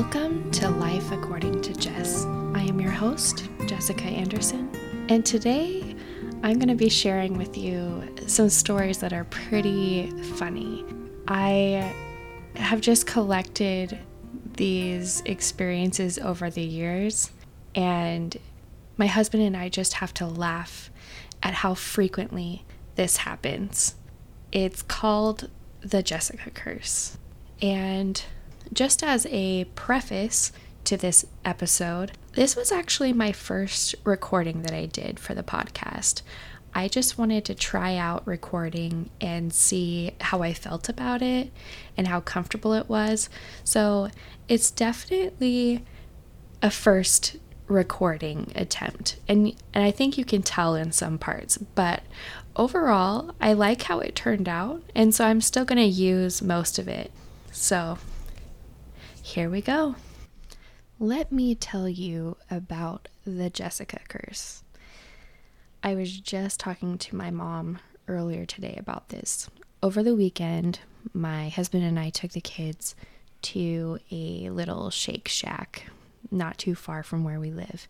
Welcome to Life According to Jess. I am your host, Jessica Anderson, and today I'm going to be sharing with you some stories that are pretty funny. I have just collected these experiences over the years, and my husband and I just have to laugh at how frequently this happens. It's called the Jessica Curse. And just as a preface to this episode, this was actually my first recording that I did for the podcast. I just wanted to try out recording and see how I felt about it and how comfortable it was. So it's definitely a first recording attempt. And, and I think you can tell in some parts, but overall, I like how it turned out. And so I'm still going to use most of it. So here we go. Let me tell you about the Jessica curse. I was just talking to my mom earlier today about this. Over the weekend, my husband and I took the kids to a little Shake Shack not too far from where we live.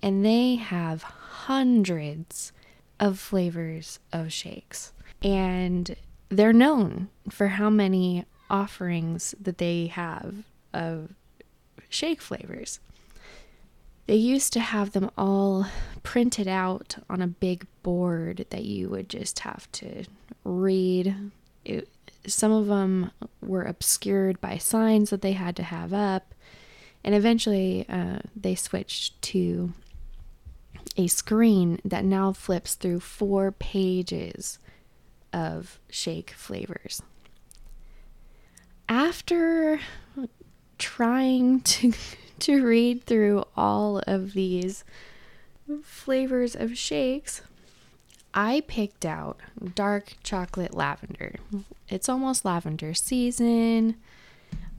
And they have hundreds of flavors of shakes. And they're known for how many offerings that they have of shake flavors. They used to have them all printed out on a big board that you would just have to read. It, some of them were obscured by signs that they had to have up. And eventually uh, they switched to a screen that now flips through four pages of shake flavors. After trying to to read through all of these flavors of shakes, I picked out dark chocolate lavender. It's almost lavender season.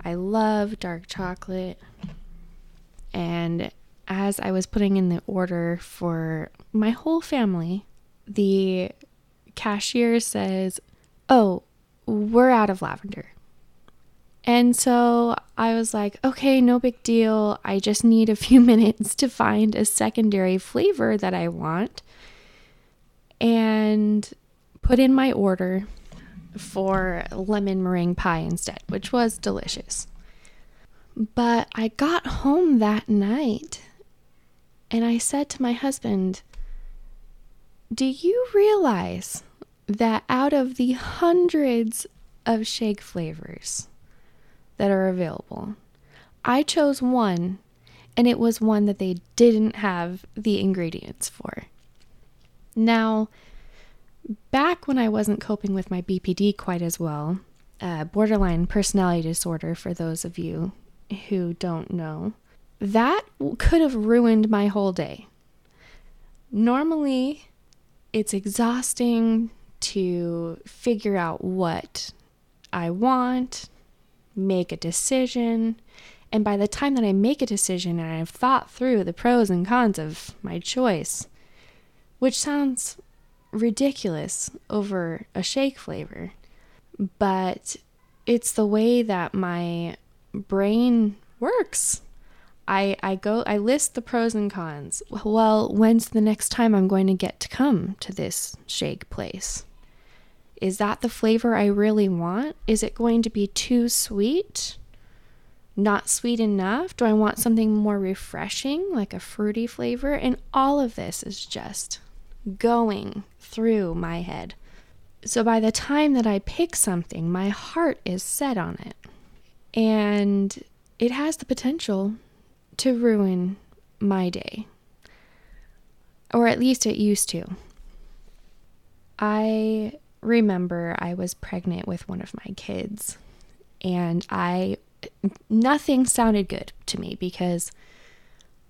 I love dark chocolate. And as I was putting in the order for my whole family, the cashier says, Oh, we're out of lavender. And so I was like, okay, no big deal. I just need a few minutes to find a secondary flavor that I want and put in my order for lemon meringue pie instead, which was delicious. But I got home that night and I said to my husband, Do you realize that out of the hundreds of shake flavors, that are available. I chose one, and it was one that they didn't have the ingredients for. Now, back when I wasn't coping with my BPD quite as well, uh, borderline personality disorder, for those of you who don't know, that could have ruined my whole day. Normally, it's exhausting to figure out what I want, make a decision. And by the time that I make a decision and I've thought through the pros and cons of my choice, which sounds ridiculous over a shake flavor, but it's the way that my brain works. I, I go I list the pros and cons. Well, when's the next time I'm going to get to come to this shake place? Is that the flavor I really want? Is it going to be too sweet? Not sweet enough? Do I want something more refreshing, like a fruity flavor? And all of this is just going through my head. So by the time that I pick something, my heart is set on it. And it has the potential to ruin my day. Or at least it used to. I remember I was pregnant with one of my kids and I nothing sounded good to me because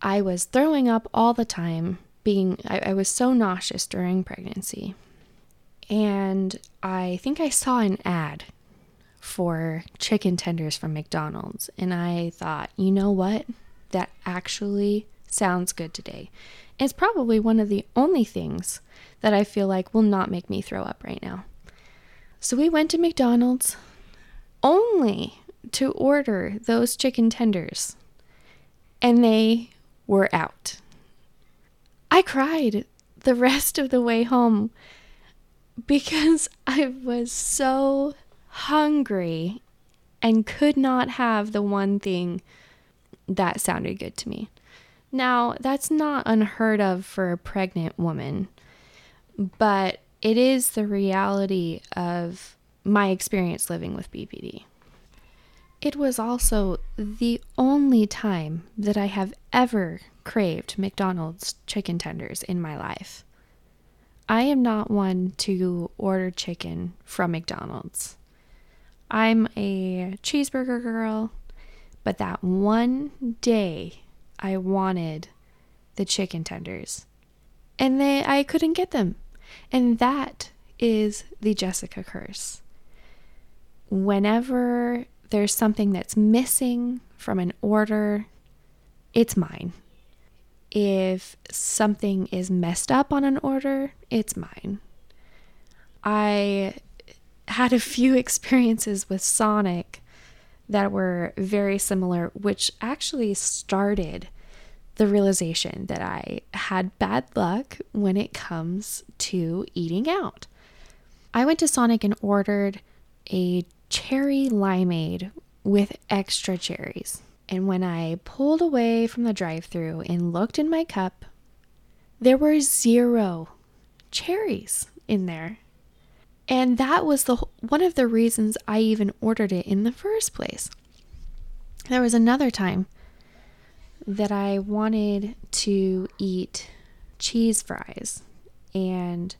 I was throwing up all the time being I, I was so nauseous during pregnancy and I think I saw an ad for chicken tenders from McDonald's and I thought, you know what? That actually sounds good today. It's probably one of the only things that I feel like will not make me throw up right now. So we went to McDonald's only to order those chicken tenders and they were out. I cried the rest of the way home because I was so hungry and could not have the one thing that sounded good to me. Now, that's not unheard of for a pregnant woman, but it is the reality of my experience living with BPD. It was also the only time that I have ever craved McDonald's chicken tenders in my life. I am not one to order chicken from McDonald's. I'm a cheeseburger girl, but that one day I wanted the chicken tenders and they I couldn't get them. And that is the Jessica curse. Whenever there's something that's missing from an order, it's mine. If something is messed up on an order, it's mine. I had a few experiences with Sonic that were very similar, which actually started the realization that I had bad luck when it comes to eating out. I went to Sonic and ordered a cherry limeade with extra cherries. And when I pulled away from the drive through and looked in my cup, there were zero cherries in there. And that was the one of the reasons I even ordered it in the first place. There was another time that I wanted to eat cheese fries. And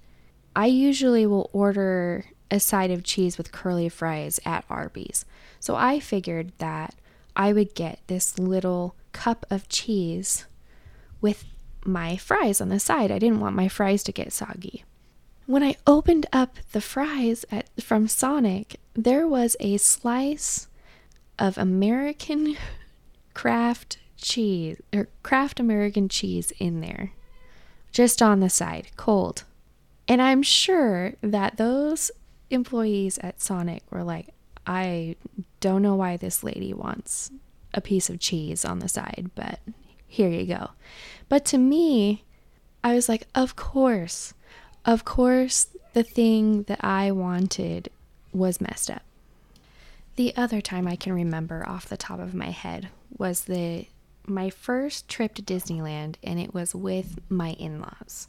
I usually will order a side of cheese with curly fries at Arby's. So I figured that I would get this little cup of cheese with my fries on the side. I didn't want my fries to get soggy. When I opened up the fries at, from Sonic, there was a slice of American Kraft cheese or Kraft American cheese in there, just on the side, cold. And I'm sure that those employees at Sonic were like, I don't know why this lady wants a piece of cheese on the side, but here you go. But to me, I was like, of course, of course, the thing that I wanted was messed up. The other time I can remember off the top of my head was the my first trip to Disneyland, and it was with my in laws.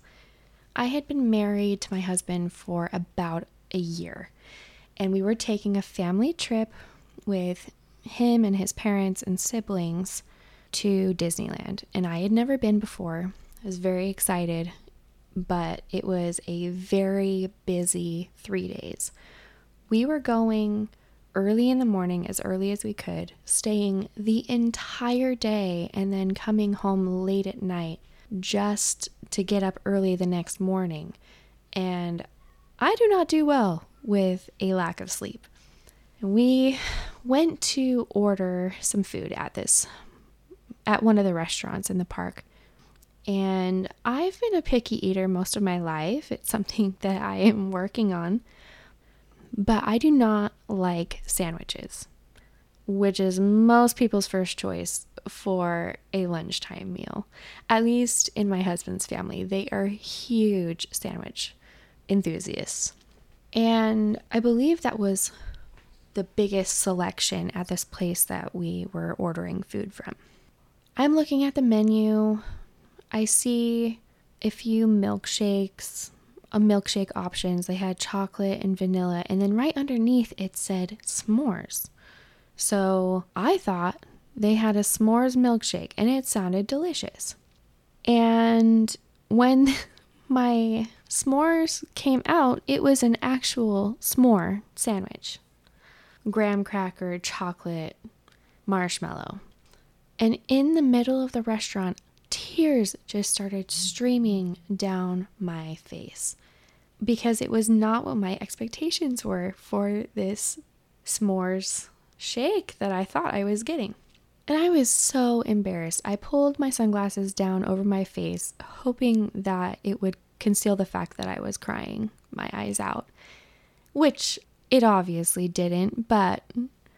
I had been married to my husband for about a year, and we were taking a family trip with him and his parents and siblings to Disneyland. And I had never been before. I was very excited, but it was a very busy three days. We were going early in the morning, as early as we could, staying the entire day, and then coming home late at night just to get up early the next morning. And I do not do well with a lack of sleep. We went to order some food at this at one of the restaurants in the park. And I've been a picky eater most of my life. It's something that I am working on but I do not like sandwiches, which is most people's first choice for a lunchtime meal. At least in my husband's family, they are huge sandwich enthusiasts. And I believe that was the biggest selection at this place that we were ordering food from. I'm looking at the menu. I see a few milkshakes, a milkshake options. They had chocolate and vanilla, and then right underneath it said s'mores. So I thought they had a s'mores milkshake, and it sounded delicious. And when my s'mores came out, it was an actual s'more sandwich graham cracker, chocolate, marshmallow. And in the middle of the restaurant, tears just started streaming down my face because it was not what my expectations were for this s'mores shake that I thought I was getting. And I was so embarrassed. I pulled my sunglasses down over my face, hoping that it would conceal the fact that I was crying my eyes out, which it obviously didn't, but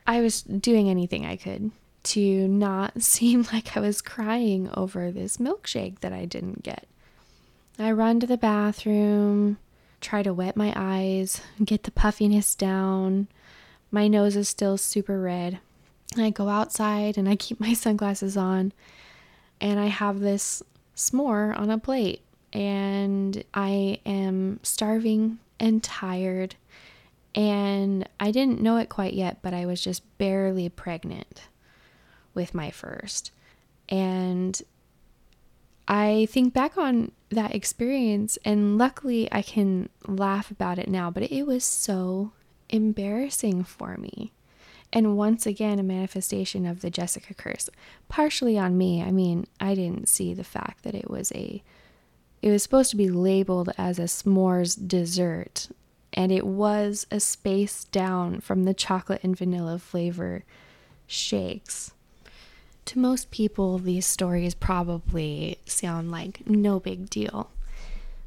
I was doing anything I could to not seem like I was crying over this milkshake that I didn't get. I run to the bathroom, try to wet my eyes, get the puffiness down. My nose is still super red. I go outside and I keep my sunglasses on, and I have this s'more on a plate. And I am starving and tired. And I didn't know it quite yet, but I was just barely pregnant with my first. And I think back on that experience, and luckily I can laugh about it now, but it was so embarrassing for me. And once again, a manifestation of the Jessica curse, partially on me. I mean, I didn't see the fact that it was a, it was supposed to be labeled as a s'mores dessert, and it was a space down from the chocolate and vanilla flavor shakes. To most people, these stories probably sound like no big deal.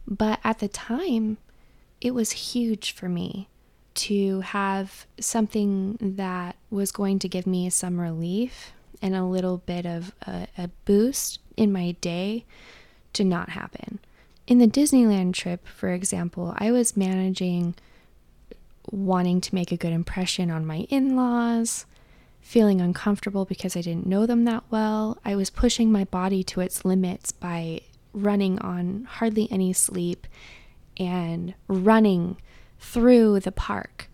But at the time, it was huge for me to have something that was going to give me some relief and a little bit of a, a, boost in my day to not happen. In the Disneyland trip, for example, I was managing wanting to make a good impression on my in laws, feeling uncomfortable because I didn't know them that well. I was pushing my body to its limits by running on hardly any sleep and running through the park.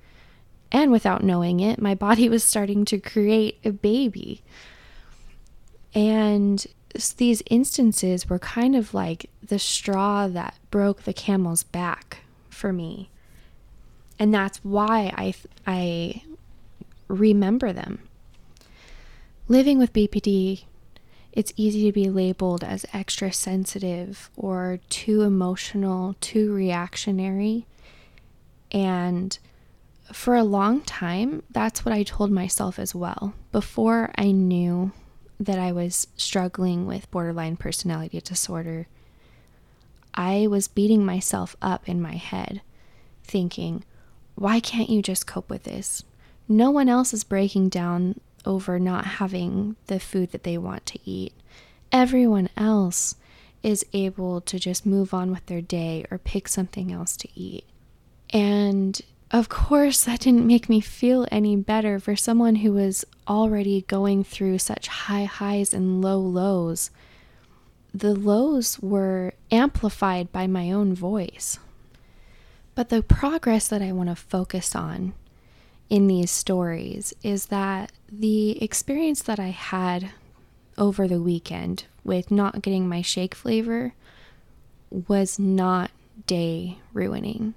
And without knowing it, my body was starting to create a baby. And these instances were kind of like the straw that broke the camel's back for me. And that's why I I remember them Living with BPD, it's easy to be labeled as extra sensitive or too emotional, too reactionary. And for a long time, that's what I told myself as well. Before I knew that I was struggling with borderline personality disorder, I was beating myself up in my head, thinking, why can't you just cope with this? No one else is breaking down over not having the food that they want to eat. Everyone else is able to just move on with their day or pick something else to eat. And of course, that didn't make me feel any better for someone who was already going through such high highs and low lows. The lows were amplified by my own voice. But the progress that I want to focus on in these stories is that the experience that I had over the weekend with not getting my shake flavor was not day ruining.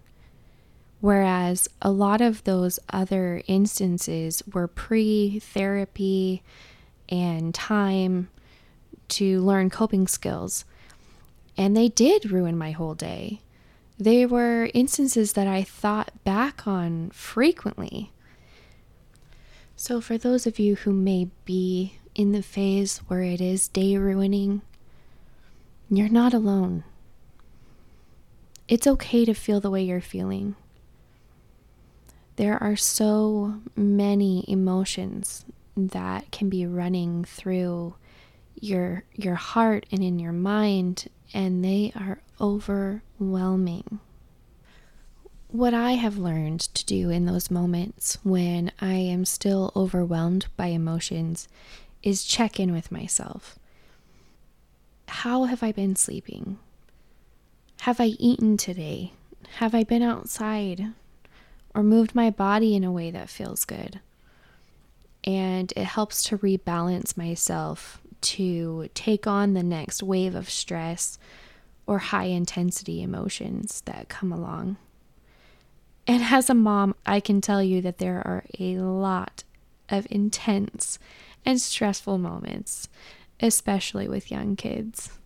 Whereas a lot of those other instances were pre therapy and time to learn coping skills. And they did ruin my whole day. They were instances that I thought back on frequently so, for those of you who may be in the phase where it is day ruining, you're not alone. It's okay to feel the way you're feeling. There are so many emotions that can be running through your your heart and in your mind and they are overwhelming what I have learned to do in those moments when I am still overwhelmed by emotions is check in with myself. How have I been sleeping? Have I eaten today? Have I been outside or moved my body in a way that feels good? And it helps to rebalance myself to take on the next wave of stress or high intensity emotions that come along. As a mom, I can tell you that there are a lot of intense and stressful moments, especially with young kids.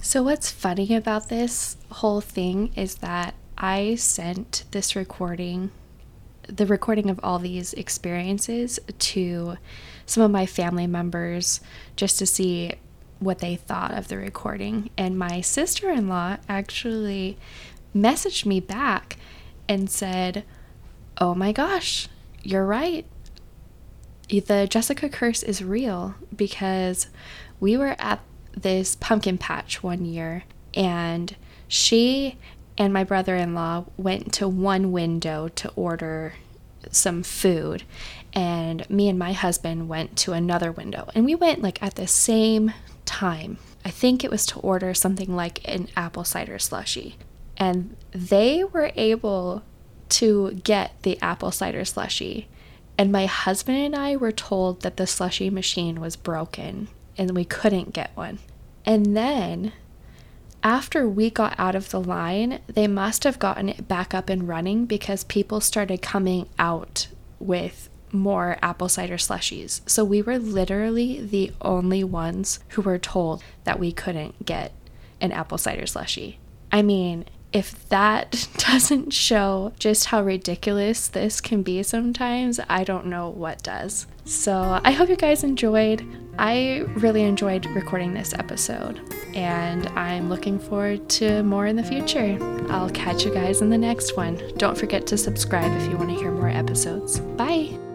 So, what's funny about this whole thing is that I sent this recording, the recording of all these experiences, to some of my family members just to see what they thought of the recording. And my sister in law actually messaged me back and said, Oh my gosh, you're right. the Jessica curse is real because we were at this pumpkin patch one year and she and my brother in law went to one window to order some food and me and my husband went to another window and we went like at the same time i think it was to order something like an apple cider slushy and they were able to get the apple cider slushy and my husband and i were told that the slushy machine was broken and we couldn't get one and then after we got out of the line, they must have gotten it back up and running because people started coming out with more apple cider slushies. So we were literally the only ones who were told that we couldn't get an apple cider slushie. I mean, if that doesn't show just how ridiculous this can be sometimes, I don't know what does. So I hope you guys enjoyed. I really enjoyed recording this episode, and I'm looking forward to more in the future. I'll catch you guys in the next one. Don't forget to subscribe if you want to hear more episodes. Bye!